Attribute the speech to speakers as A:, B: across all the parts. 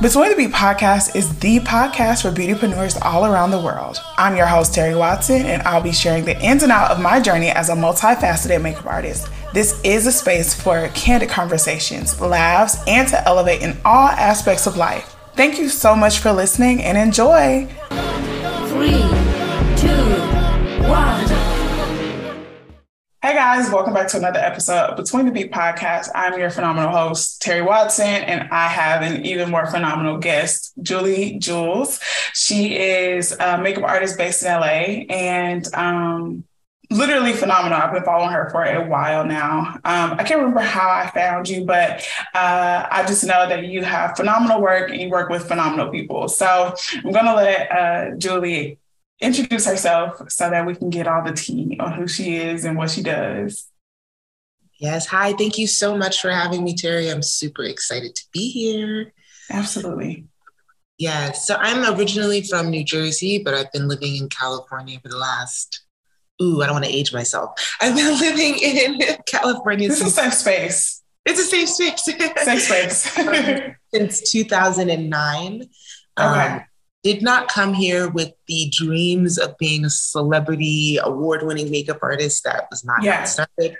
A: Between the Beat podcast is the podcast for beautypreneurs all around the world. I'm your host, Terry Watson, and I'll be sharing the ins and out of my journey as a multifaceted makeup artist. This is a space for candid conversations, laughs, and to elevate in all aspects of life. Thank you so much for listening and enjoy. Hey guys, welcome back to another episode of Between the Beat podcast. I'm your phenomenal host, Terry Watson, and I have an even more phenomenal guest, Julie Jules. She is a makeup artist based in LA and um, literally phenomenal. I've been following her for a while now. Um, I can't remember how I found you, but uh, I just know that you have phenomenal work and you work with phenomenal people. So I'm going to let uh, Julie introduce herself so that we can get all the tea on who she is and what she does.
B: Yes. Hi. Thank you so much for having me, Terry. I'm super excited to be here.
A: Absolutely.
B: Yeah. So I'm originally from New Jersey, but I've been living in California for the last, ooh, I don't want to age myself. I've been living in California.
A: This is a safe space.
B: It's a safe space.
A: safe space.
B: since 2009. Okay. Um, did not come here with the dreams of being a celebrity, award winning makeup artist. That was not yeah. started.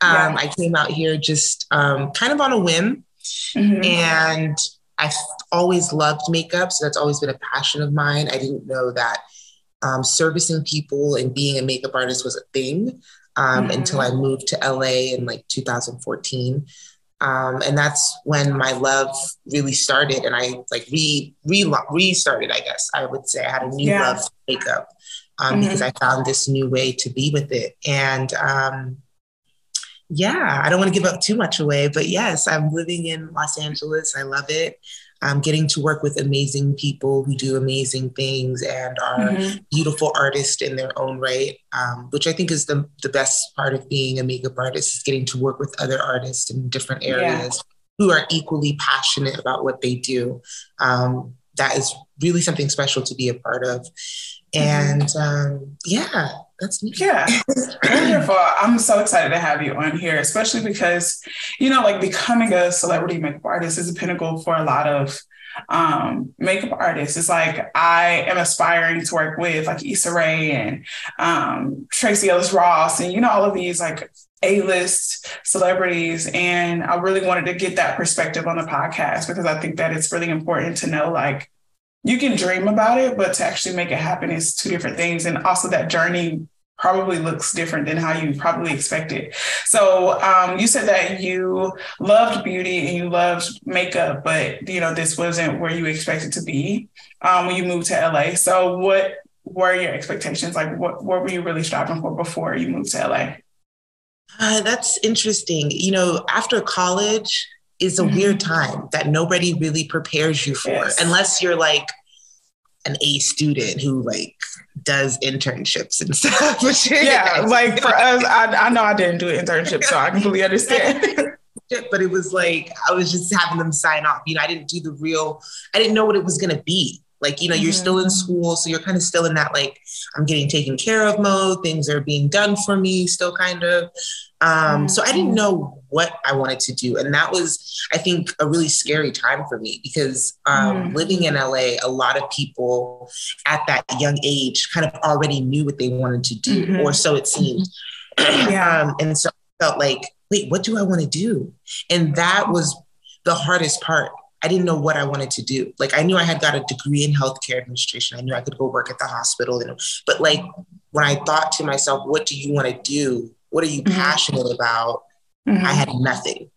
B: Um, yeah. I came out here just um, kind of on a whim. Mm-hmm. And I've always loved makeup. So that's always been a passion of mine. I didn't know that um, servicing people and being a makeup artist was a thing um, mm-hmm. until I moved to LA in like 2014. Um, and that's when my love really started and i like re, re restarted i guess i would say i had a new yeah. love for makeup um, mm-hmm. because i found this new way to be with it and um, yeah i don't want to give up too much away but yes i'm living in los angeles i love it um, getting to work with amazing people who do amazing things and are mm-hmm. beautiful artists in their own right, um, which I think is the, the best part of being a makeup artist is getting to work with other artists in different areas yeah. who are equally passionate about what they do. Um, that is really something special to be a part of. Mm-hmm. And um, yeah, that's me.
A: Yeah, wonderful. I'm so excited to have you on here, especially because, you know, like becoming a celebrity makeup artist is a pinnacle for a lot of um, makeup artists. It's like I am aspiring to work with like Issa Rae and um, Tracee Ellis Ross and, you know, all of these like a-list celebrities and i really wanted to get that perspective on the podcast because i think that it's really important to know like you can dream about it, but to actually make it happen is two different things. And also that journey probably looks different than how you probably expected. So um, you said that you loved beauty and you loved makeup, but you know this wasn't where you expected to be um, when you moved to LA. So what were your expectations? Like what what were you really striving for before you moved to LA?
B: Uh, that's interesting. You know, after college, is a mm-hmm. weird time that nobody really prepares you for yes. unless you're like an A student who like does internships and stuff.
A: yeah, like for us, I, I know I didn't do an internship, so I completely understand.
B: but it was like I was just having them sign off. You know, I didn't do the real. I didn't know what it was gonna be. Like, you know, mm-hmm. you're still in mm-hmm. school, so you're kind of still in that like I'm getting taken care of mode. Things are being done for me, still kind of. Um, so I didn't mm-hmm. know what I wanted to do. And that was, I think, a really scary time for me because um, mm. living in LA, a lot of people at that young age kind of already knew what they wanted to do, mm-hmm. or so it seemed. yeah. Um, and so I felt like, wait, what do I want to do? And that was the hardest part. I didn't know what I wanted to do. Like I knew I had got a degree in healthcare administration. I knew I could go work at the hospital. And, but like when I thought to myself, what do you want to do? What are you mm-hmm. passionate about? Mm-hmm. I had nothing.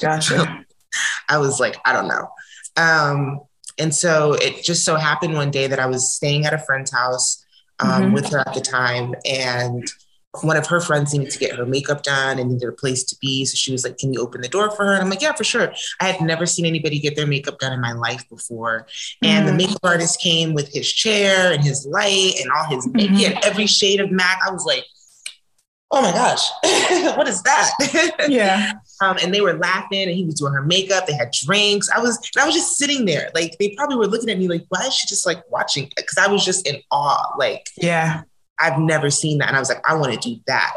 A: Gotcha.
B: I was like, I don't know. Um, and so it just so happened one day that I was staying at a friend's house um, mm-hmm. with her at the time. And one of her friends needed to get her makeup done and needed a place to be. So she was like, Can you open the door for her? And I'm like, Yeah, for sure. I had never seen anybody get their makeup done in my life before. And mm-hmm. the makeup artist came with his chair and his light and all his, mm-hmm. he had every shade of MAC. I was like, oh my gosh, what is that?
A: Yeah.
B: um, and they were laughing and he was doing her makeup. They had drinks. I was, I was just sitting there. Like they probably were looking at me like, why is she just like watching? Cause I was just in awe. Like,
A: yeah,
B: I've never seen that. And I was like, I want to do that.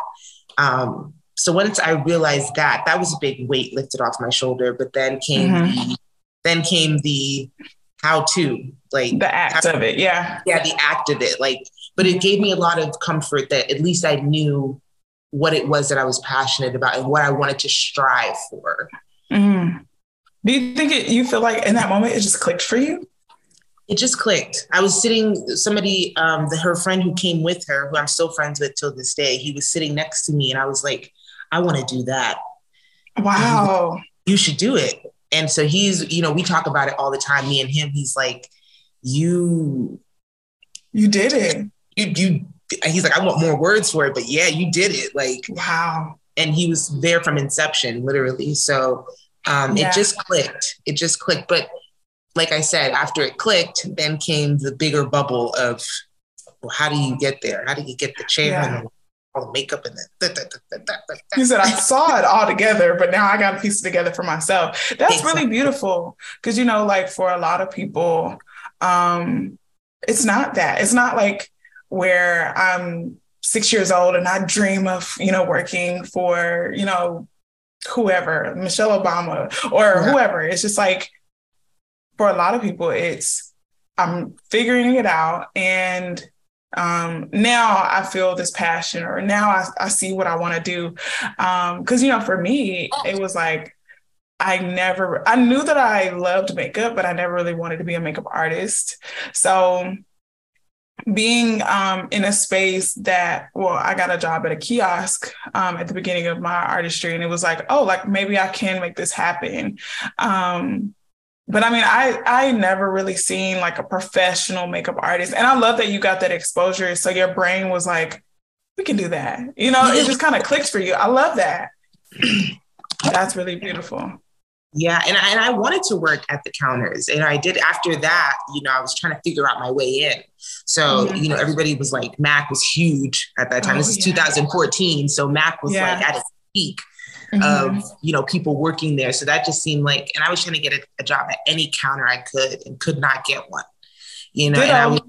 B: Um, so once I realized that, that was a big weight lifted off my shoulder. But then came mm-hmm. the then came the how to, like
A: the act of it. Yeah.
B: Yeah, the act of it. Like, but it gave me a lot of comfort that at least I knew what it was that I was passionate about and what I wanted to strive for.
A: Mm. Do you think it, you feel like in that moment it just clicked for you?
B: It just clicked. I was sitting, somebody, um, the, her friend who came with her, who I'm still friends with till this day, he was sitting next to me and I was like, I want to do that.
A: Wow.
B: You should do it. And so he's, you know, we talk about it all the time, me and him. He's like, you,
A: you did it.
B: You, you, he's like, I want more words for it, but yeah, you did it. Like,
A: wow.
B: And he was there from inception, literally. So um, yeah. it just clicked. It just clicked. But like I said, after it clicked, then came the bigger bubble of, well, how do you get there? How do you get the chair yeah. and all the makeup and the.
A: He said, I saw it all together, but now I got to piece it together for myself. That's exactly. really beautiful. Cause, you know, like for a lot of people, um, it's not that. It's not like where I'm six years old and I dream of, you know, working for, you know, whoever, Michelle Obama or yeah. whoever. It's just like, for a lot of people, it's, I'm figuring it out and um, now I feel this passion, or now I, I see what I want to do. Because, um, you know, for me, it was like, I never, I knew that I loved makeup, but I never really wanted to be a makeup artist. So, being um, in a space that, well, I got a job at a kiosk um, at the beginning of my artistry, and it was like, oh, like maybe I can make this happen. Um, but I mean, I I never really seen like a professional makeup artist, and I love that you got that exposure. So your brain was like, we can do that. You know, it just kind of clicks for you. I love that. That's really beautiful.
B: Yeah, and I, and I wanted to work at the counters, and I did. After that, you know, I was trying to figure out my way in. So mm-hmm. you know, everybody was like, Mac was huge at that time. Oh, this is yeah. 2014, so Mac was yeah. like at its peak mm-hmm. of you know people working there. So that just seemed like, and I was trying to get a, a job at any counter I could and could not get one. You know, and I, was,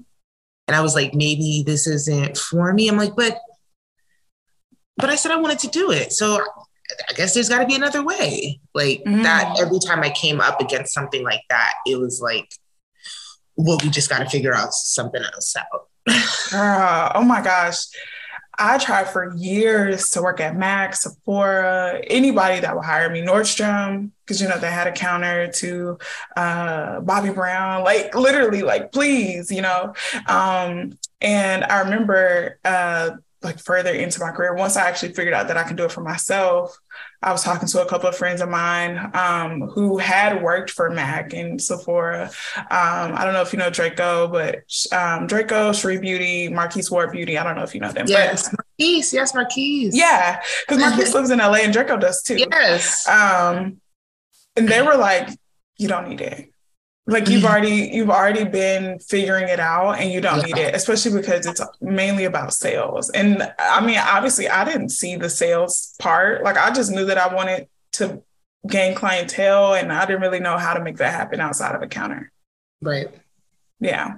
B: and I was like, maybe this isn't for me. I'm like, but but I said I wanted to do it, so I guess there's got to be another way. Like mm-hmm. that. Every time I came up against something like that, it was like, well, we just got to figure out something else out.
A: oh my gosh. I tried for years to work at Mac, Sephora, anybody that would hire me, Nordstrom, because you know they had a counter to uh, Bobbi Brown, like literally, like please, you know. Um, and I remember uh, like further into my career, once I actually figured out that I can do it for myself, I was talking to a couple of friends of mine um, who had worked for Mac and Sephora. Um, I don't know if you know Draco, but um, Draco, Cherie Beauty, Marquise Ward Beauty. I don't know if you know them.
B: Yes, but, Marquise. Yes, Marquise.
A: Yeah, because Marquise lives in LA and Draco does too.
B: Yes.
A: Um, and they were like, "You don't need it." Like you've mm-hmm. already you've already been figuring it out and you don't yeah. need it especially because it's mainly about sales. And i mean obviously i didn't see the sales part. Like i just knew that i wanted to gain clientele and i didn't really know how to make that happen outside of a counter.
B: Right.
A: Yeah.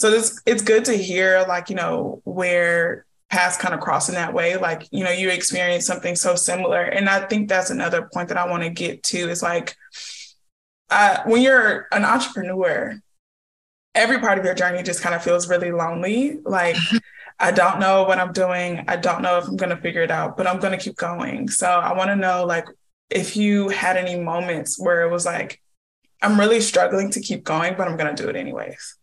A: So this it's good to hear like you know where paths kind of crossing that way. Like you know you experienced something so similar. And i think that's another point that i want to get to is like uh, when you're an entrepreneur, every part of your journey just kind of feels really lonely. Like, I don't know what I'm doing. I don't know if I'm going to figure it out, but I'm going to keep going. So I want to know, like, if you had any moments where it was like, I'm really struggling to keep going, but I'm going to do it anyways.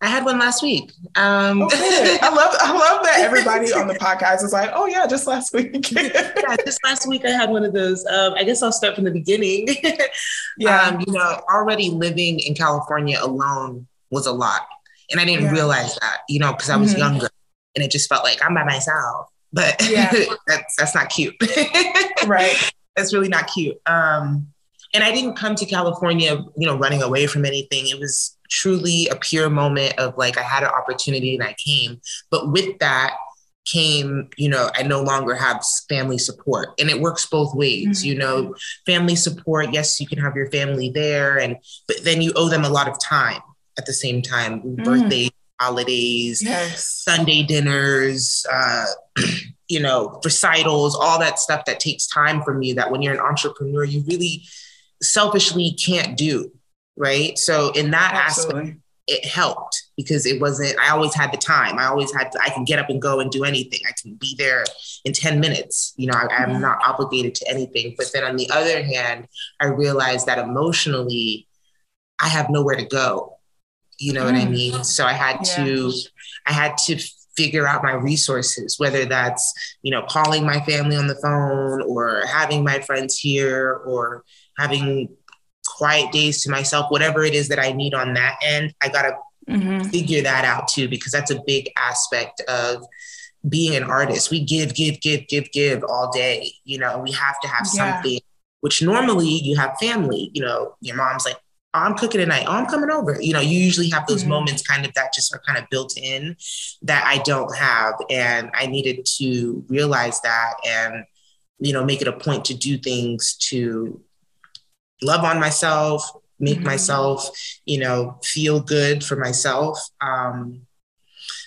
B: I had one last week. Um,
A: okay. I love I love that everybody on the podcast is like, oh yeah, just last week.
B: yeah, just last week I had one of those. Um, I guess I'll start from the beginning. yeah, um, you know, already living in California alone was a lot, and I didn't yeah. realize that, you know, because I was mm-hmm. younger, and it just felt like I'm by myself. But yeah. that's that's not cute,
A: right?
B: That's really not cute. Um, and I didn't come to California, you know, running away from anything. It was truly a pure moment of like I had an opportunity and I came. But with that came, you know, I no longer have family support. And it works both ways, mm-hmm. you know, family support, yes, you can have your family there and but then you owe them a lot of time at the same time. Mm. Birthdays, holidays,
A: yes.
B: Sunday dinners, uh, you know, recitals, all that stuff that takes time from you that when you're an entrepreneur, you really selfishly can't do right? So in that Absolutely. aspect, it helped because it wasn't i always had the time i always had to, i can get up and go and do anything i can be there in 10 minutes you know I, am not obligated to anything but then on the other hand i realized that emotionally i have nowhere to go you know mm. what i mm. mean so i had yeah. to i had to figure out my resources whether that's you know calling my family on the phone or having my friends here or having quiet days to myself, whatever it is that I need on that end, I got to mm-hmm. figure that out too, because that's a big aspect of being an artist. We give, give, give, give, give all day. You know, we have to have yeah. something, which normally you have family, you know, your mom's like, oh, I'm cooking tonight. Oh, I'm coming over. You know, you usually have those mm-hmm. moments kind of that just are kind of built in that I don't have. And I needed to realize that and, you know, make it a point to do things to love on myself, make mm-hmm. myself, you know, feel good for myself. Um,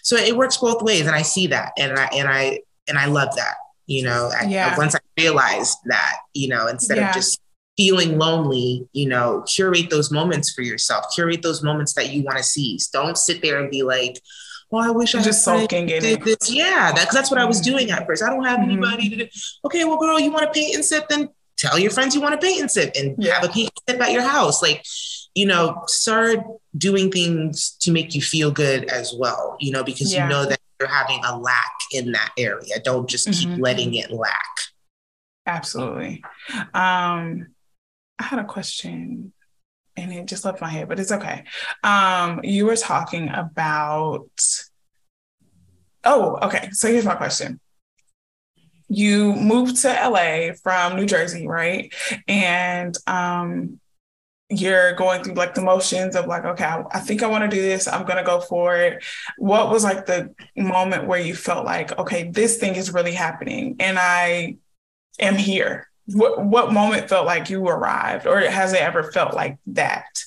B: so it works both ways, and I see that, and I and I and I love that. You know, yeah. I, once I realized that, you know, instead yeah. of just feeling lonely, you know, curate those moments for yourself. Curate those moments that you want to seize. Don't sit there and be like, "Well, I wish I just sulking in it." This. Yeah, that's that's what I was mm-hmm. doing at first. I don't have mm-hmm. anybody to do. Okay, well, girl, you want to paint and sip? Then tell your friends you want to paint and sip and yeah. have a paint and sip at your house. Like, you know, start doing things to make you feel good as well, you know, because yeah. you know that you're having a lack in that area. Don't just mm-hmm. keep letting it lack.
A: Absolutely. Um, I had a question and it just left my head, but it's okay. Um, you were talking about, oh, okay. So here's my question you moved to LA from New Jersey, right? And um, you're going through like the motions of like, okay, I, I think I want to do this. I'm going to go for it. What was like the moment where you felt like, okay, this thing is really happening and I am here? What, what moment felt like you arrived or has it ever felt like that?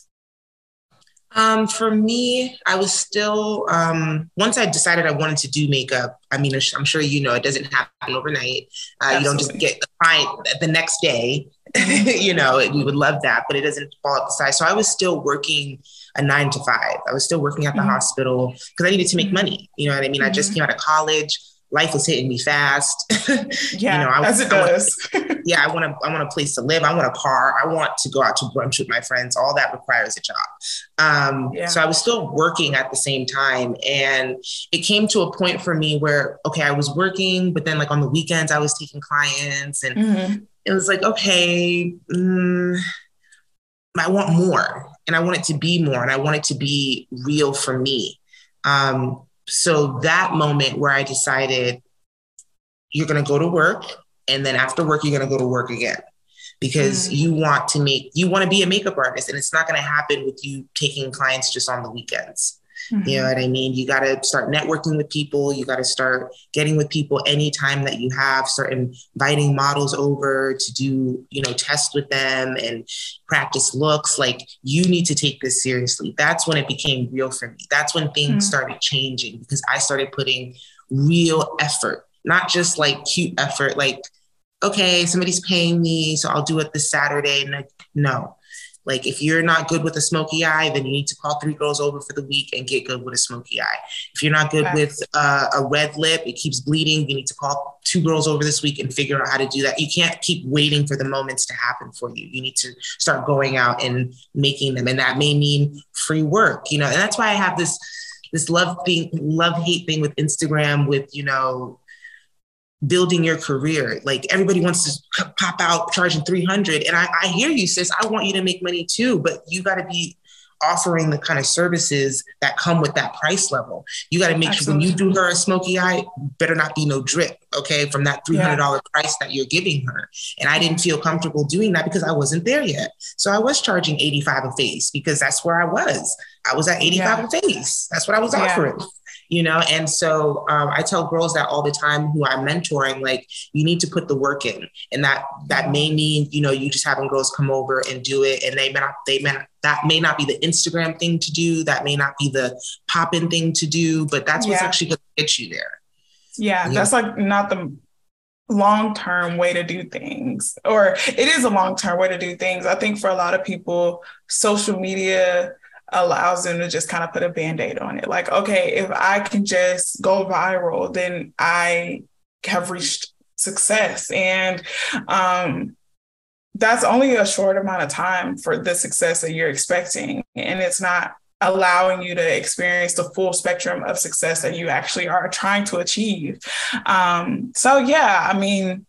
B: Um, for me, I was still um, once I decided I wanted to do makeup. I mean, I'm sure you know it doesn't happen overnight. Uh, you don't just get the client the next day. you know, we would love that, but it doesn't fall out the side. So I was still working a nine to five. I was still working at the mm-hmm. hospital because I needed to make mm-hmm. money. You know what I mean? Mm-hmm. I just mm-hmm. came out of college life was hitting me fast.
A: yeah, you know, I, as it
B: I
A: does.
B: Want, yeah, I want to. I want a place to live. I want a car. I want to go out to brunch with my friends. All that requires a job. Um, yeah. So I was still working at the same time, and it came to a point for me where okay, I was working, but then like on the weekends I was taking clients, and mm-hmm. it was like okay. Mm, I want more and I want it to be more and I want it to be real for me. Um, so that moment where I decided you're going to go to work and then after work you're going to go to work again because mm. you want to make you want to be a makeup artist and it's not going to happen with you taking clients just on the weekends Mm-hmm. You know what I mean? You got to start networking with people. You got to start getting with people anytime that you have, start inviting models over to do, you know, test with them and practice looks. Like you need to take this seriously. That's when it became real for me. That's when things mm-hmm. started changing because I started putting real effort, not just like cute effort, like, okay, somebody's paying me, so I'll do it this Saturday. No, like if you're not good with a smoky eye, then you need to call three girls over for the week and get good with a smoky eye. If you're not good okay. with uh, a red lip, it keeps bleeding. You need to call two girls over this week and figure out how to do that. You can't keep waiting for the moments to happen for you. You need to start going out and making them, and that may mean free work. You know, and that's why I have this this love thing, love hate thing with Instagram, with you know building your career. Like everybody wants to pop out charging 300. And I, I hear you, sis. I want you to make money too, but you got to be offering the kind of services that come with that price level. You got to make Absolutely. sure when you do her a smoky eye, better not be no drip, okay, from that $300 yeah. price that you're giving her. And I didn't feel comfortable doing that because I wasn't there yet. So I was charging 85 a face because that's where I was. I was at 85 yeah. a face. That's what I was yeah. offering you know? And so um, i tell girls that all the time who i'm mentoring like you need to put the work in. And that that may mean you know you just having girls come over and do it. And they may not they may that may not be the instagram thing to do. That may not be the pop-in thing to do. But that's what's yeah. actually going to get you there.
A: Yeah, yeah, that's like not the long term way to do things, or it is a long term way to do things. I think for a lot of people, social media allows them to just kind of put a band aid on it. Like, okay, if I can just go viral, then I have reached success. And um, that's only a short amount of time for the success that you're expecting. And it's not allowing you to experience the full spectrum of success that you actually are trying to achieve. Um, so, yeah, I mean,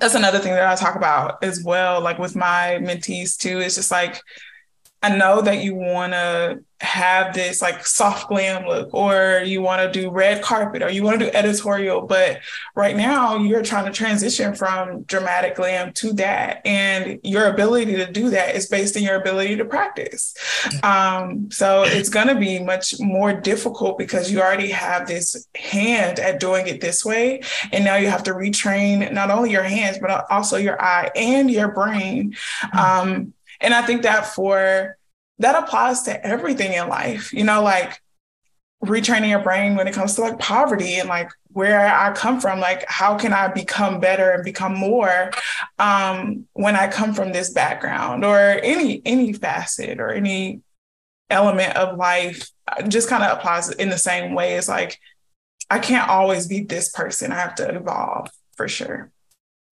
A: that's another thing that I talk about as well, like with my mentees too. It's just like, I know that you want to have this like soft glam look, or you want to do red carpet, or you want to do editorial. But right now, you're trying to transition from dramatic glam to that. And your ability to do that is based on your ability to practice. Um, so it's going to be much more difficult because you already have this hand at doing it this way. And now you have to retrain not only your hands, but also your eye and your brain. Mm-hmm. Um, and I think that for that applies to everything in life, you know, like retraining your brain when it comes to like poverty and like where I come from, like how can I become better and become more um, when I come from this background or any any facet or any element of life uh, just kind of applies in the same way as like I can't always be this person. I have to evolve for sure.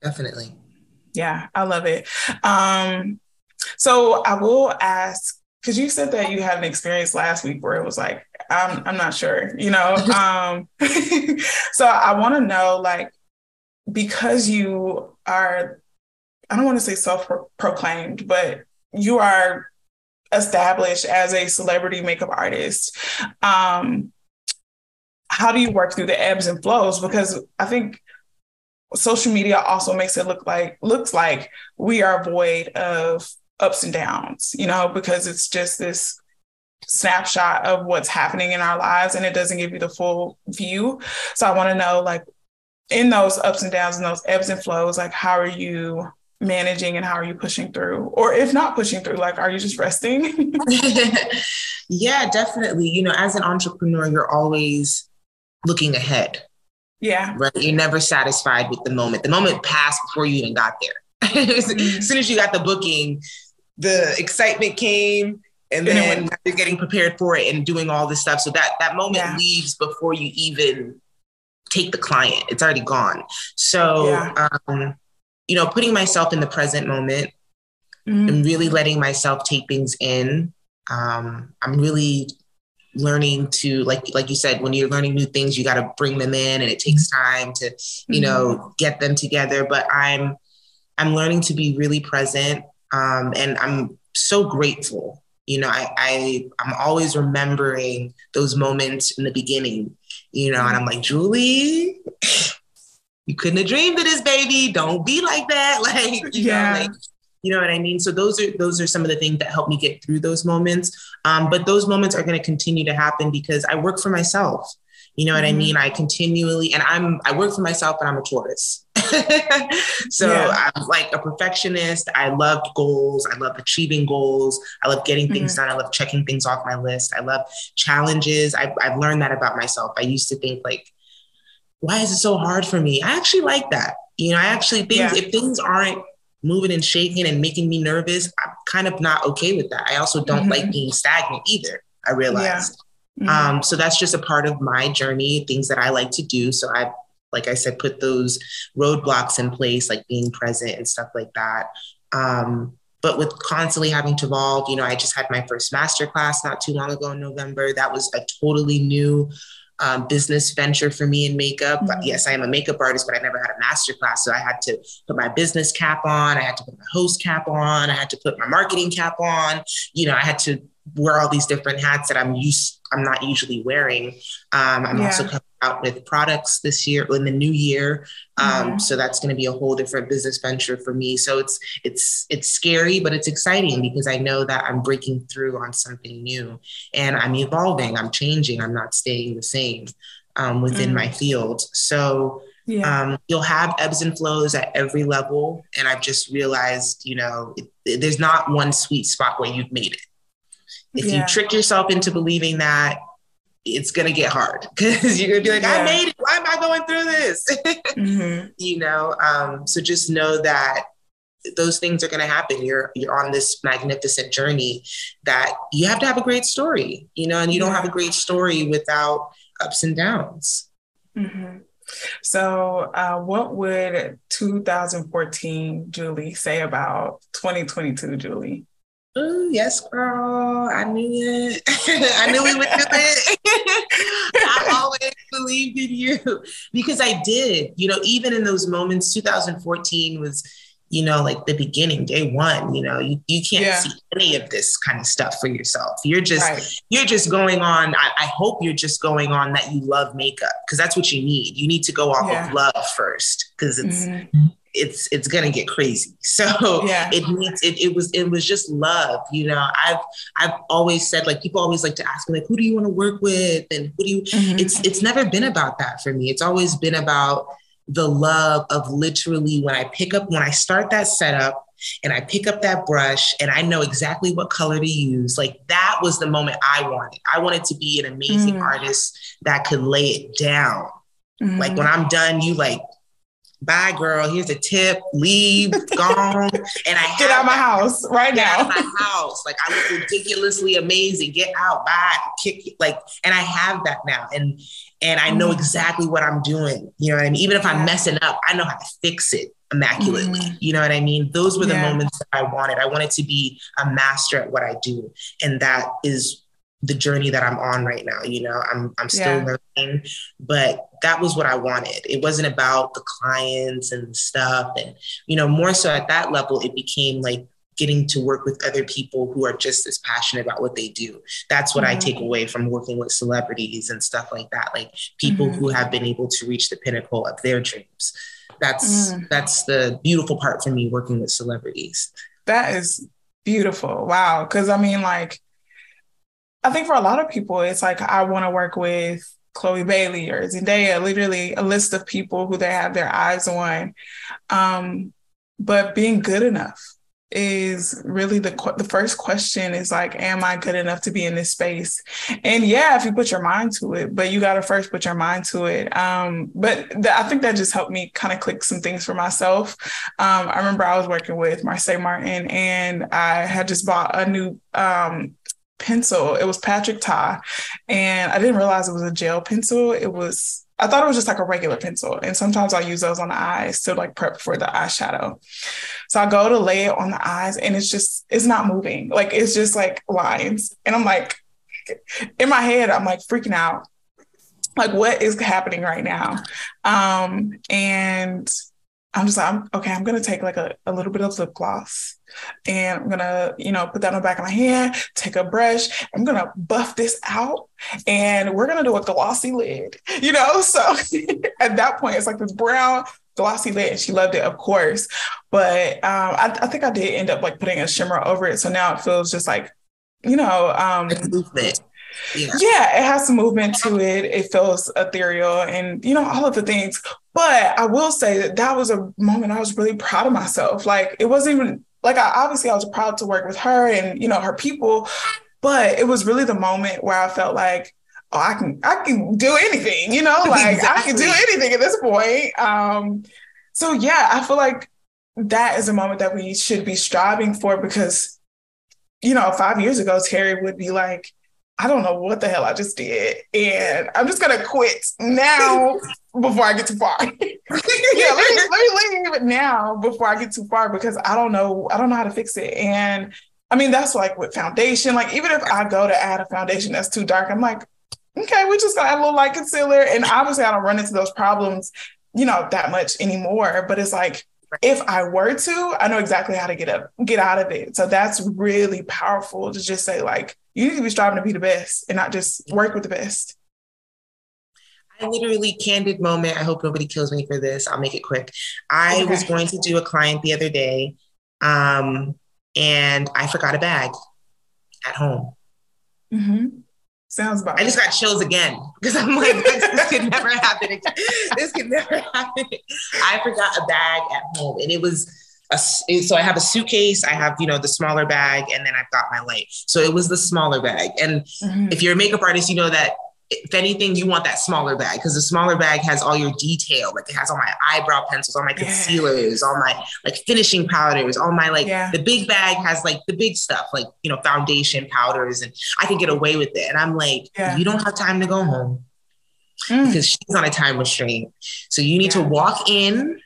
B: Definitely.
A: Yeah, I love it. Um, so I will ask because you said that you had an experience last week where it was like I'm I'm not sure, you know. um, so I want to know like because you are I don't want to say self-proclaimed, but you are established as a celebrity makeup artist. Um, how do you work through the ebbs and flows? Because I think social media also makes it look like looks like we are void of ups and downs, you know, because it's just this snapshot of what's happening in our lives and it doesn't give you the full view. So I want to know, like, in those ups and downs and those ebbs and flows, like, how are you managing and how are you pushing through? Or if not pushing through, like, are you just resting?
B: yeah, definitely. You know, as an entrepreneur, you're always looking ahead.
A: Yeah.
B: Right. You're never satisfied with the moment. The moment passed before you even got there. as soon as you got the booking, the excitement came and then you're getting prepared for it and doing all this stuff. So that that moment yeah. leaves before you even take the client. It's already gone. So yeah. um, you know, putting myself in the present moment mm-hmm. and really letting myself take things in. Um, I'm really learning to like like you said when you're learning new things you got to bring them in and it takes time to you mm-hmm. know get them together but i'm i'm learning to be really present um, and I'm so grateful. You know, I, I I'm always remembering those moments in the beginning, you know, and I'm like, Julie, you couldn't have dreamed of this, baby. Don't be like that. Like, you yeah. know, like you know what I mean? So those are those are some of the things that help me get through those moments. Um, but those moments are going to continue to happen because I work for myself. You know what mm-hmm. I mean? I continually, and I'm, I work for myself and I'm a Taurus. so yeah. I'm like a perfectionist. I love goals. I love achieving goals. I love getting things mm-hmm. done. I love checking things off my list. I love challenges. I've, I've learned that about myself. I used to think like, why is it so hard for me? I actually like that. You know, I actually think yeah. if things aren't moving and shaking and making me nervous, I'm kind of not okay with that. I also don't mm-hmm. like being stagnant either. I realized. Yeah. Mm-hmm. Um, so that's just a part of my journey, things that I like to do. So I, like I said, put those roadblocks in place, like being present and stuff like that. Um, but with constantly having to evolve, you know, I just had my first master class not too long ago in November. That was a totally new um, business venture for me in makeup. Mm-hmm. Yes, I am a makeup artist, but I never had a master class. So I had to put my business cap on. I had to put my host cap on. I had to put my marketing cap on. You know, I had to wear all these different hats that I'm used I'm not usually wearing. Um, I'm yeah. also coming out with products this year in the new year, um, so that's going to be a whole different business venture for me. So it's it's it's scary, but it's exciting because I know that I'm breaking through on something new, and I'm evolving. I'm changing. I'm not staying the same um, within mm-hmm. my field. So. Yeah. Um, you'll have ebbs and flows at every level. And I've just realized, you know, it, there's not one sweet spot where you've made it if yeah. you trick yourself into believing that it's gonna get hard because you're gonna be like, yeah. I made it. Why am I going through this? Mm-hmm. you know, um, so just know that those things are going to happen you're you're on this magnificent journey that you have to have a great story you know and you don't have a great story without ups and downs
A: mm-hmm. so uh, what would 2014 julie say about 2022 julie
B: Oh yes, girl! I knew it. I knew we would do it. I always believed in you because I did. You know, even in those moments, 2014 was you know, like the beginning, day one, you know, you, you can't yeah. see any of this kind of stuff for yourself. You're just, right. you're just going on. I, I, hope you're just going on that you love makeup because that's what you need. You need to go off yeah. of love first because it's, mm-hmm. It's, it's to get crazy. So yeah. it needs, it, it was, it was just love. You know, I've, I've always said like, people always like to ask me like, who do you want to work with? And who do you, mm-hmm. it's, it's never been about that for me. It's always been about, the love of literally when I pick up, when I start that setup and I pick up that brush and I know exactly what color to use, like that was the moment I wanted. I wanted to be an amazing mm. artist that could lay it down. Mm. Like when I'm done, you like, bye girl, here's a tip, leave, gone. And I
A: get out of my house right
B: get
A: now.
B: Out of my house. Like I look ridiculously amazing. Get out, bye, kick like, and I have that now. And and I know mm. exactly what I'm doing. You know what I mean? Even if I'm messing up, I know how to fix it immaculately. Mm. You know what I mean? Those were the yeah. moments that I wanted. I wanted to be a master at what I do. And that is the journey that I'm on right now. You know, I'm I'm still yeah. learning, but that was what I wanted. It wasn't about the clients and stuff. And, you know, more so at that level, it became like getting to work with other people who are just as passionate about what they do. That's what mm-hmm. I take away from working with celebrities and stuff like that. Like people mm-hmm. who have been able to reach the pinnacle of their dreams. That's mm. that's the beautiful part for me working with celebrities.
A: That is beautiful. Wow. Cause I mean, like, I think for a lot of people, it's like I want to work with Chloe Bailey or Zendaya, literally a list of people who they have their eyes on. Um, but being good enough is really the the first question is like am i good enough to be in this space? And yeah if you put your mind to it but you got to first put your mind to it. Um but th- i think that just helped me kind of click some things for myself. Um i remember i was working with Marsai Martin and i had just bought a new um pencil it was Patrick Ta and i didn't realize it was a gel pencil it was I thought it was just like a regular pencil. And sometimes I use those on the eyes to like prep for the eyeshadow. So I go to lay it on the eyes and it's just, it's not moving. Like it's just like lines. And I'm like, in my head, I'm like freaking out. Like, what is happening right now? Um, and I'm just like, I'm, okay, I'm gonna take like a, a little bit of lip gloss and I'm gonna, you know, put that on the back of my hand, take a brush, I'm gonna buff this out and we're gonna do a glossy lid, you know? So at that point, it's like this brown glossy lid. And she loved it, of course. But um, I, I, think I did end up like putting a shimmer over it. So now it feels just like, you know, um. Yeah. yeah, it has some movement to it. It feels ethereal and, you know, all of the things. But I will say that that was a moment I was really proud of myself. Like, it wasn't even like, I obviously I was proud to work with her and, you know, her people. But it was really the moment where I felt like, oh, I can, I can do anything, you know, like exactly. I can do anything at this point. Um, so yeah, I feel like that is a moment that we should be striving for because, you know, five years ago, Terry would be like, I don't know what the hell I just did. And I'm just gonna quit now before I get too far. yeah, let me, let me leave it now before I get too far because I don't know, I don't know how to fix it. And I mean, that's like with foundation. Like, even if I go to add a foundation that's too dark, I'm like, okay, we're just gonna add a little light concealer. And obviously I don't run into those problems, you know, that much anymore. But it's like if I were to, I know exactly how to get up, get out of it. So that's really powerful to just say, like, you need to be striving to be the best and not just work with the best.
B: I literally candid moment. I hope nobody kills me for this. I'll make it quick. I okay. was going to do a client the other day, um, and I forgot a bag at home.
A: Mm-hmm. Sounds about.
B: I just got chills again because I'm like, this, this could never happen. Again. This could never happen. I forgot a bag at home, and it was a, so I have a suitcase, I have, you know, the smaller bag, and then I've got my light. So it was the smaller bag. And mm-hmm. if you're a makeup artist, you know that if anything, you want that smaller bag because the smaller bag has all your detail. Like it has all my eyebrow pencils, all my concealers, yeah. all my like finishing powders, all my like yeah. the big bag has like the big stuff, like you know, foundation powders, and I can get away with it. And I'm like, yeah. you don't have time to go home mm. because she's on a time restraint. So you need to walk in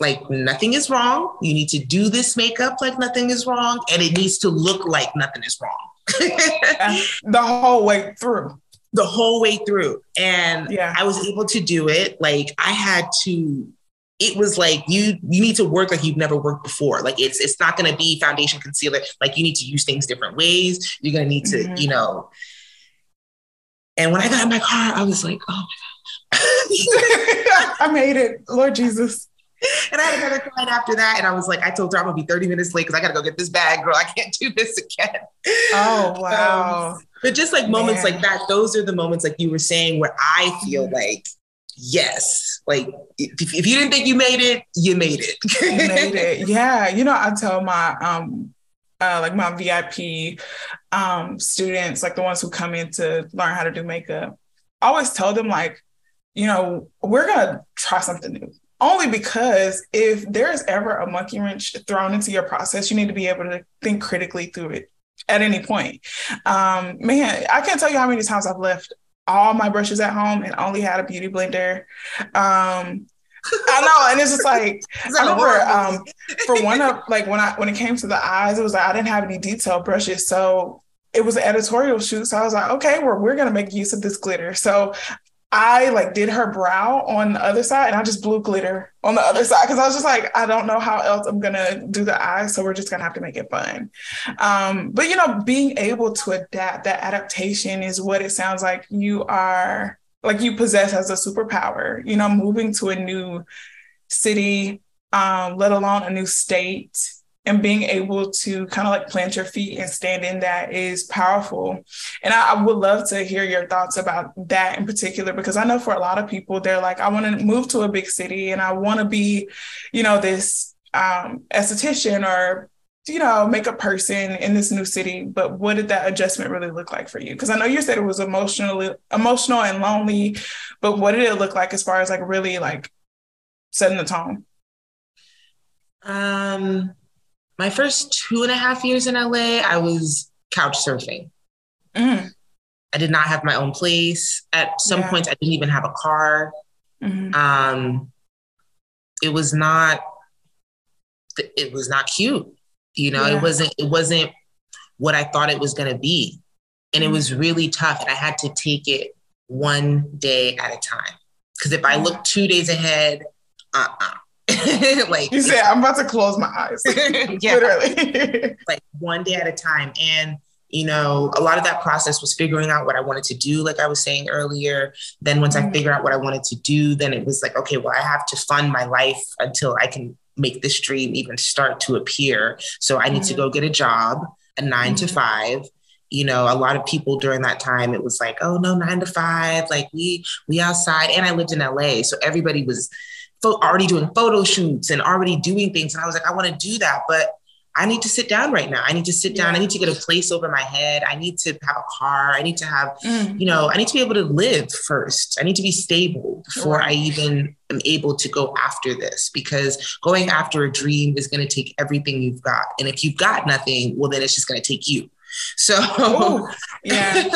B: like nothing is wrong. You need to do this makeup like nothing is wrong, and it needs to look like nothing is wrong.
A: the whole way through
B: the whole way through. And yeah. I was able to do it. Like I had to, it was like you you need to work like you've never worked before. Like it's it's not gonna be foundation concealer. Like you need to use things different ways. You're gonna need to, mm-hmm. you know. And when I got in my car, I was like, oh my
A: gosh. I made it. Lord Jesus.
B: And I had another client after that. And I was like, I told her I'm gonna be 30 minutes late because I gotta go get this bag, girl. I can't do this again.
A: Oh wow. Um,
B: but just like moments Man. like that, those are the moments like you were saying where I feel mm-hmm. like, yes, like if, if you didn't think you made it, you made it.
A: you made it. Yeah. You know, I tell my um uh, like my VIP um, students, like the ones who come in to learn how to do makeup, I always tell them like, you know, we're gonna try something new. Only because if there's ever a monkey wrench thrown into your process, you need to be able to think critically through it at any point. Um, man, I can't tell you how many times I've left all my brushes at home and only had a beauty blender. Um, I know, and it's just like I remember um, for one of like when I when it came to the eyes, it was like I didn't have any detail brushes, so it was an editorial shoot. So I was like, okay, well, we're gonna make use of this glitter. So I like did her brow on the other side and I just blew glitter on the other side because I was just like, I don't know how else I'm gonna do the eyes. So we're just gonna have to make it fun. Um, but you know, being able to adapt, that adaptation is what it sounds like you are like you possess as a superpower, you know, moving to a new city, um, let alone a new state and being able to kind of like plant your feet and stand in that is powerful. And I, I, would love to hear your thoughts about that in particular, because I know for a lot of people, they're like, I want to move to a big city and I want to be, you know, this um, esthetician or, you know, makeup person in this new city. But what did that adjustment really look like for you? Because I know you said it was emotionally emotional and lonely, but what did it look like as far as like really like setting the tone?
B: Um, my first two and a half years in LA, I was couch surfing. Mm. I did not have my own place. At some yeah. points, I didn't even have a car. Mm-hmm. Um, it was not. It was not cute. You know, yeah. it wasn't. It wasn't what I thought it was going to be, and mm-hmm. it was really tough. And I had to take it one day at a time. Because if I looked two days ahead, uh uh
A: like you said, I'm about to close my eyes. yeah. Literally.
B: like one day at a time. And you know, a lot of that process was figuring out what I wanted to do, like I was saying earlier. Then once mm-hmm. I figured out what I wanted to do, then it was like, okay, well, I have to fund my life until I can make this dream even start to appear. So I need mm-hmm. to go get a job, a 9 mm-hmm. to five. You know, a lot of people during that time, it was like, oh no, nine to five, like we we outside. And I lived in LA. So everybody was already doing photo shoots and already doing things. And I was like, I want to do that, but I need to sit down right now. I need to sit down. I need to get a place over my head. I need to have a car. I need to have, mm. you know, I need to be able to live first. I need to be stable before right. I even am able to go after this because going after a dream is going to take everything you've got. And if you've got nothing, well, then it's just going to take you. So, Ooh,
A: yeah,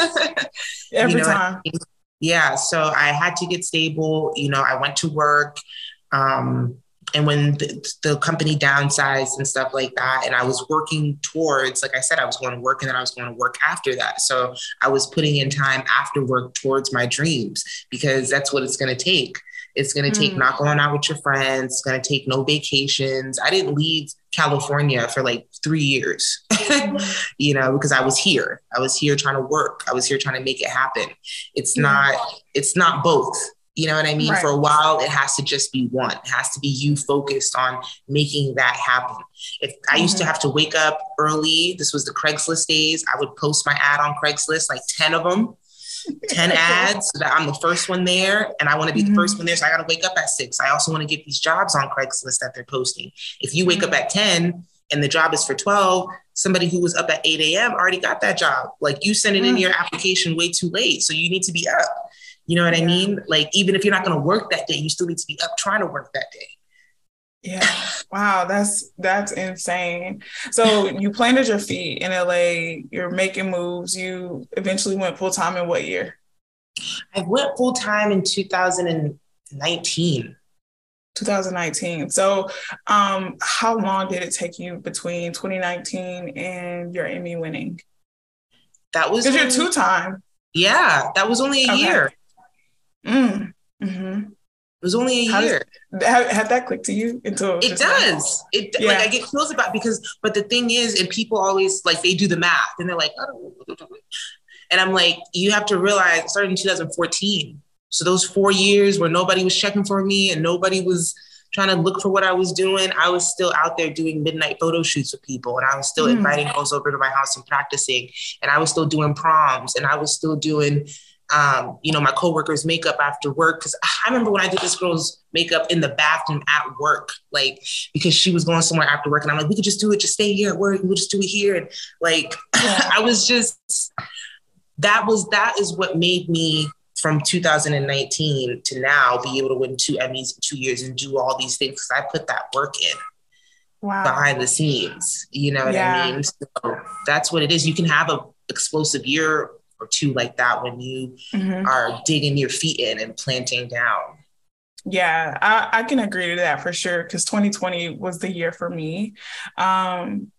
A: every you know, time.
B: Yeah. So I had to get stable. You know, I went to work. Um, and when the, the, company downsized and stuff like that, and I was working towards, like I said, I was going to work and then I was going to work after that. So I was putting in time after work towards my dreams because that's what it's going to take. It's going to take mm. not going out with your friends. It's going to take no vacations. I didn't leave California for like three years, you know, because I was here. I was here trying to work. I was here trying to make it happen. It's not, it's not both. You know what I mean? Right. For a while, it has to just be one. It has to be you focused on making that happen. If I used to mm-hmm. have to wake up early, this was the Craigslist days, I would post my ad on Craigslist, like 10 of them, 10 ads so that I'm the first one there and I want to be mm-hmm. the first one there. So I got to wake up at six. I also want to get these jobs on Craigslist that they're posting. If you wake mm-hmm. up at 10, and the job is for 12, somebody who was up at 8 a.m. already got that job. Like you sent it in mm. your application way too late. So you need to be up. You know what yeah. I mean? Like even if you're not going to work that day, you still need to be up trying to work that day.
A: Yeah. Wow, that's that's insane. So you planted your feet in LA, you're making moves. You eventually went full time in what year?
B: I went full time in 2019.
A: 2019. So, um, how long did it take you between 2019 and your Emmy winning?
B: That was
A: because you're two time.
B: Yeah, that was only a okay. year.
A: Mm. Mm-hmm.
B: It was only a How year.
A: Does, had that clicked to you until
B: it does. It yeah. like I get feels about because, but the thing is, and people always like they do the math and they're like, oh. and I'm like, you have to realize, started in 2014. So those four years where nobody was checking for me and nobody was trying to look for what I was doing, I was still out there doing midnight photo shoots with people. And I was still mm. inviting girls over to my house and practicing. And I was still doing proms and I was still doing um, you know, my coworkers' makeup after work. Cause I remember when I did this girl's makeup in the bathroom at work, like because she was going somewhere after work. And I'm like, we could just do it, just stay here at work, we'll just do it here. And like I was just that was that is what made me from 2019 to now be able to win two Emmys in two years and do all these things because I put that work in wow. behind the scenes. You know what yeah. I mean? So that's what it is. You can have a explosive year or two like that when you mm-hmm. are digging your feet in and planting down.
A: Yeah, I, I can agree to that for sure because 2020 was the year for me. Um,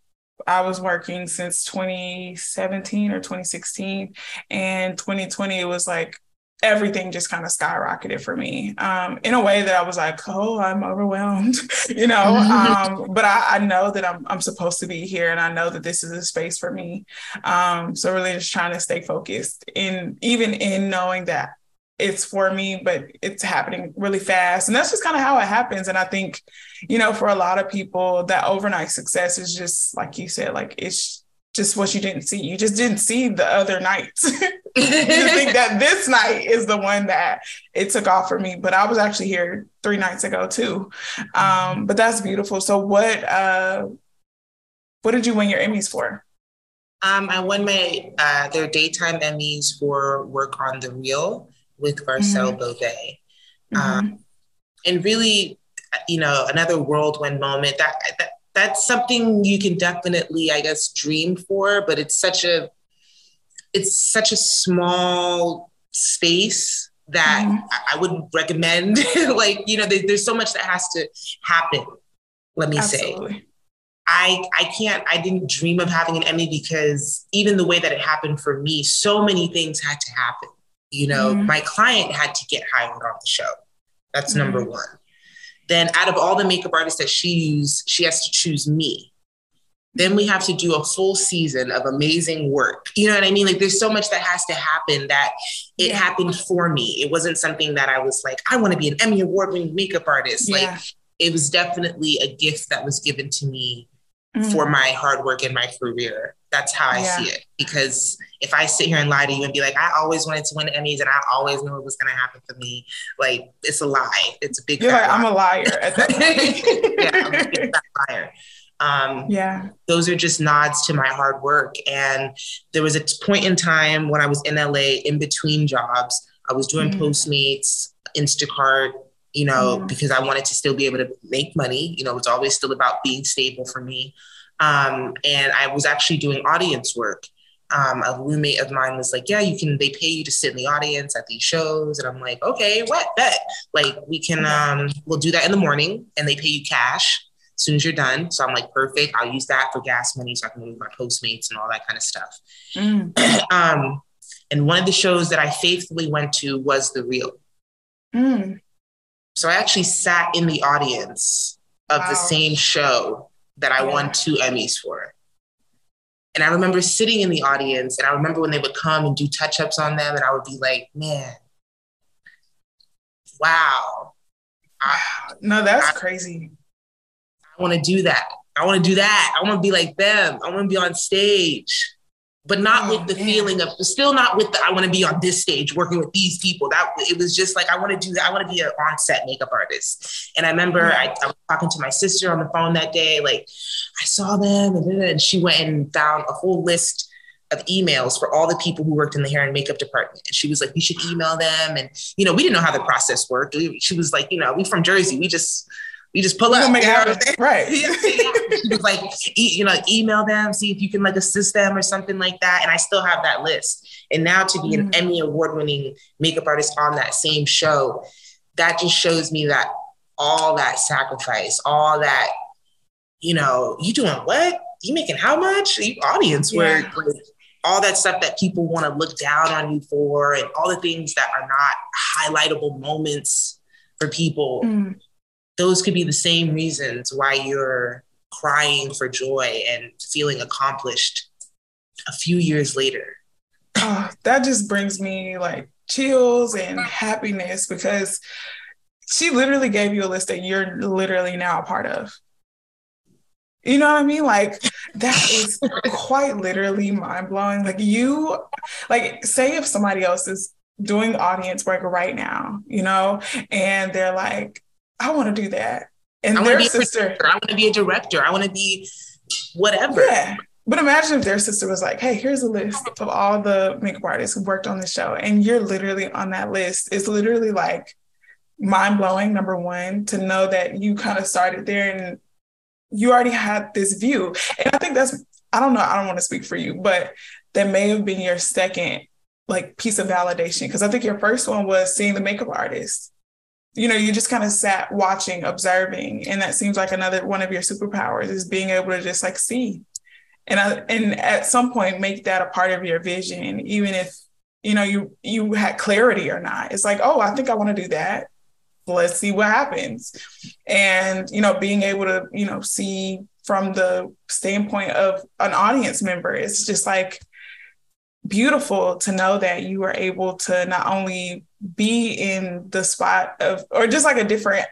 A: I was working since 2017 or 2016, and 2020 it was like everything just kind of skyrocketed for me um, in a way that I was like, oh, I'm overwhelmed, you know. Um, but I, I, know that I'm I'm supposed to be here, and I know that this is a space for me. Um, so really, just trying to stay focused in even in knowing that it's for me, but it's happening really fast, and that's just kind of how it happens. And I think, you know, for a lot of people, that overnight success is just like you said, like it's just what you didn't see. You just didn't see the other nights. you think that this night is the one that it took off for me. But I was actually here three nights ago too. Um, but that's beautiful. So what uh, what did you win your Emmys for?
B: Um, I won my uh, their daytime Emmys for work on the Real with Garcelle mm-hmm. Beauvais. Mm-hmm. Um, and really, you know, another whirlwind moment that, that that's something you can definitely, I guess, dream for, but it's such a it's such a small space that mm-hmm. I, wouldn't recommend. like, you know, there, there's so much that has to happen. Let me Absolutely. say. I I can't I didn't dream of having an Emmy because even the way that it happened for me, so many things had to happen. You know, mm-hmm. my client had to get hired on the show. That's mm-hmm. number one then out of all the makeup artists that she used, she has to choose me. Then we have to do a full season of amazing work. You know what I mean? Like there's so much that has to happen that it yeah. happened for me. It wasn't something that I was like, I want to be an Emmy award winning makeup artist. Yeah. Like it was definitely a gift that was given to me mm. for my hard work and my career. That's how I yeah. see it. Because if I sit here and lie to you and be like, I always wanted to win Emmys and I always knew it was going to happen for me, like it's a lie. It's a big.
A: You're like, lie. I'm a liar. At that
B: yeah, I'm a big liar. Um, yeah, those are just nods to my hard work. And there was a point in time when I was in LA, in between jobs, I was doing mm-hmm. Postmates, Instacart, you know, mm-hmm. because I wanted to still be able to make money. You know, it's always still about being stable for me. Um, and I was actually doing audience work um, a roommate of mine was like, "Yeah, you can. They pay you to sit in the audience at these shows." And I'm like, "Okay, what? Bet. Like, we can. Um, we'll do that in the morning, and they pay you cash as soon as you're done." So I'm like, "Perfect. I'll use that for gas money, so I can move my Postmates and all that kind of stuff." Mm. um, and one of the shows that I faithfully went to was The Real. Mm. So I actually sat in the audience of wow. the same show that I won two Emmys for. And I remember sitting in the audience, and I remember when they would come and do touch ups on them, and I would be like, man, wow.
A: I, no, that's I, crazy.
B: I want to do that. I want to do that. I want to be like them. I want to be on stage. But not oh, with the man. feeling of still not with the I want to be on this stage working with these people. That still not with the feeling of I want to be on this stage working with these people. That it was just like I want to do that. I want to be an on-set makeup artist. And I remember I, I, was talking to my sister on the phone that day, like I saw them, and, and she went and found a whole list of emails for all the people who worked in the hair and makeup department. And she was like, "We should email them." And you know, we didn't know how the process worked. She was like, "You know, we from Jersey. We just you just pull up. Right. she was like, e- you know, email them, see if you can like assist them or something like that. And I still have that list. And now to be mm. an Emmy award winning makeup artist on that same show, that just shows me that all that sacrifice, all that, you know, you doing what? You making how much? You audience yeah. work, like, all that stuff that people want to look down on you for, and all the things that are not highlightable moments for people. Mm those could be the same reasons why you're crying for joy and feeling accomplished a few years later.
A: Oh, that just brings me like chills and happiness because she literally gave you a list that you're literally now a part of. You know what I mean? Like that is quite literally mind blowing. Like you, like say if somebody else is doing audience work right now, you know, and they're like, I want to do that. And I their sister,
B: I want to be a director. I want to be whatever.
A: Yeah. But imagine if their sister was like, hey, here's a list of all the makeup artists who worked on the show. And you're literally on that list. It's literally like mind blowing, number one, to know that you kind of started there and you already had this view. And I think that's, I don't know, I don't want to speak for you, but that may have been your second like piece of validation. Cause I think your first one was seeing the makeup artist you know, you just kind of sat watching, observing. And that seems like another one of your superpowers is being able to just like see. And I, and at some point make that a part of your vision, even if, you know, you you had clarity or not. It's like, oh, I think I want to do that. Let's see what happens. And, you know, being able to, you know, see from the standpoint of an audience member, it's just like beautiful to know that you were able to not only be in the spot of or just like a different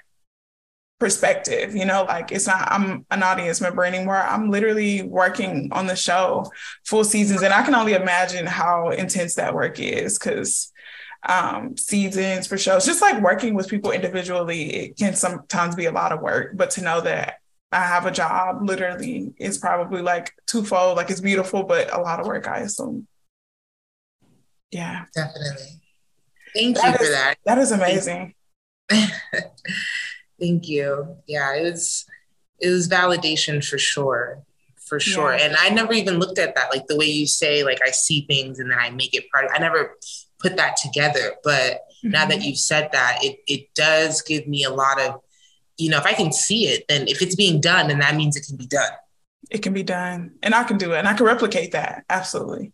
A: perspective you know like it's not i'm an audience member anymore. I'm literally working on the show full seasons and i can only imagine how intense that work is because um, seasons for shows just like working with people individually it can sometimes be a lot of work but to know that i have a job literally is probably like twofold like it's beautiful but a lot of work i assume yeah.
B: Definitely. Thank that you is, for that.
A: That is amazing.
B: Thank you. Yeah, it was it was validation for sure. For sure. Yeah. And I never even looked at that. Like the way you say, like I see things and then I make it part of I never put that together. But mm-hmm. now that mm-hmm. you've said that, it it does give me a lot of, you know, if I can see it, then if it's being done, then that means it can be done.
A: It can be done. And I can do it. And I can replicate that. Absolutely.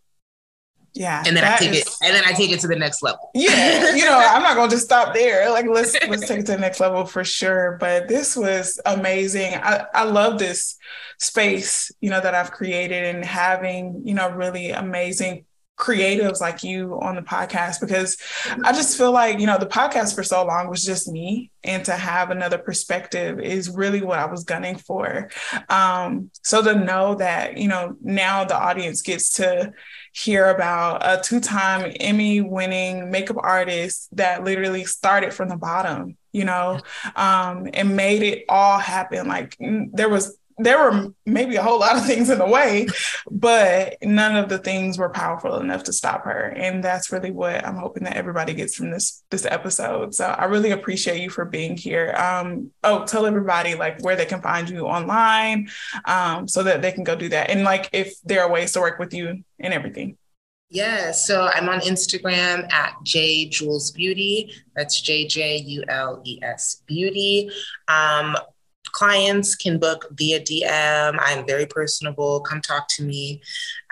A: Yeah.
B: And then I take is, it and then I take it to the next level.
A: Yeah. You know, I'm not gonna just stop there. Like let's let's take it to the next level for sure. But this was amazing. I, I love this space, you know, that I've created and having, you know, really amazing creatives like you on the podcast because I just feel like, you know, the podcast for so long was just me and to have another perspective is really what I was gunning for. Um, so to know that, you know, now the audience gets to hear about a two-time Emmy winning makeup artist that literally started from the bottom, you know, um, and made it all happen. Like there was there were maybe a whole lot of things in the way, but none of the things were powerful enough to stop her. And that's really what I'm hoping that everybody gets from this this episode. So I really appreciate you for being here. Um, oh, tell everybody like where they can find you online, um, so that they can go do that. And like if there are ways to work with you and everything.
B: Yeah, so I'm on Instagram at J Jules Beauty. That's J J U L E S Beauty. Um, clients can book via DM. I'm very personable. Come talk to me.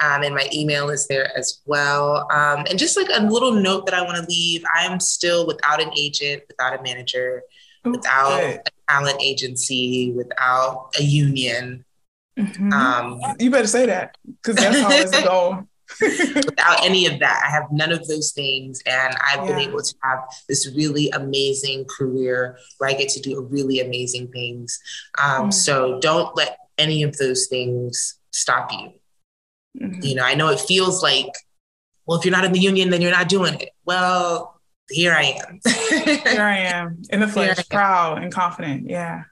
B: Um, and my email is there as well. Um, and just like a little note that I want to leave I'm still without an agent, without a manager, okay. without a talent agency, without a union.
A: Mm-hmm. Um, you better say that because that's always the goal.
B: Without any of that, I have none of those things. And I've yeah. been able to have this really amazing career where I get to do really amazing things. Um. So don't let any of those things stop you. mm-hmm. you know, I know it feels like, well, if you're not in the union, then you're not doing it. Well, here I am.
A: here I am in the flesh, proud and confident. Yeah.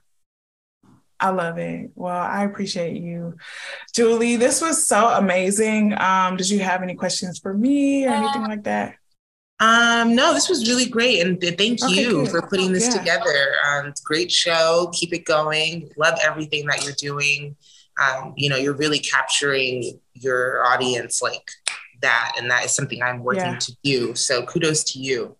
A: I love it. Well, I appreciate you. Julie, this was so amazing. Um, did you have any questions for me or anything like that?
B: Um, no, this was really great. And thank you for putting this yeah. together. Um, great show. Keep it going. Love everything that you're doing. Um, you know, you're really capturing your audience like that. And that is something I'm working yeah. to do. So kudos to you.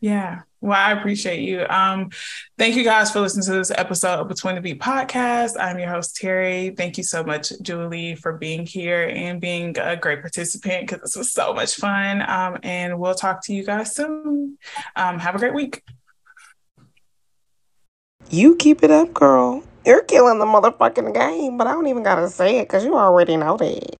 A: Yeah. Well, I appreciate you. Um, thank you guys for listening to this episode of Between the Beat podcast. I'm your host, Terry. Thank you so much, Julie, for being here and being a great participant because this was so much fun. Um, and we'll talk to you guys soon. Um, have a great week.
C: You keep it up, girl. You're killing the motherfucking game, but I don't even gotta say it because you already know that.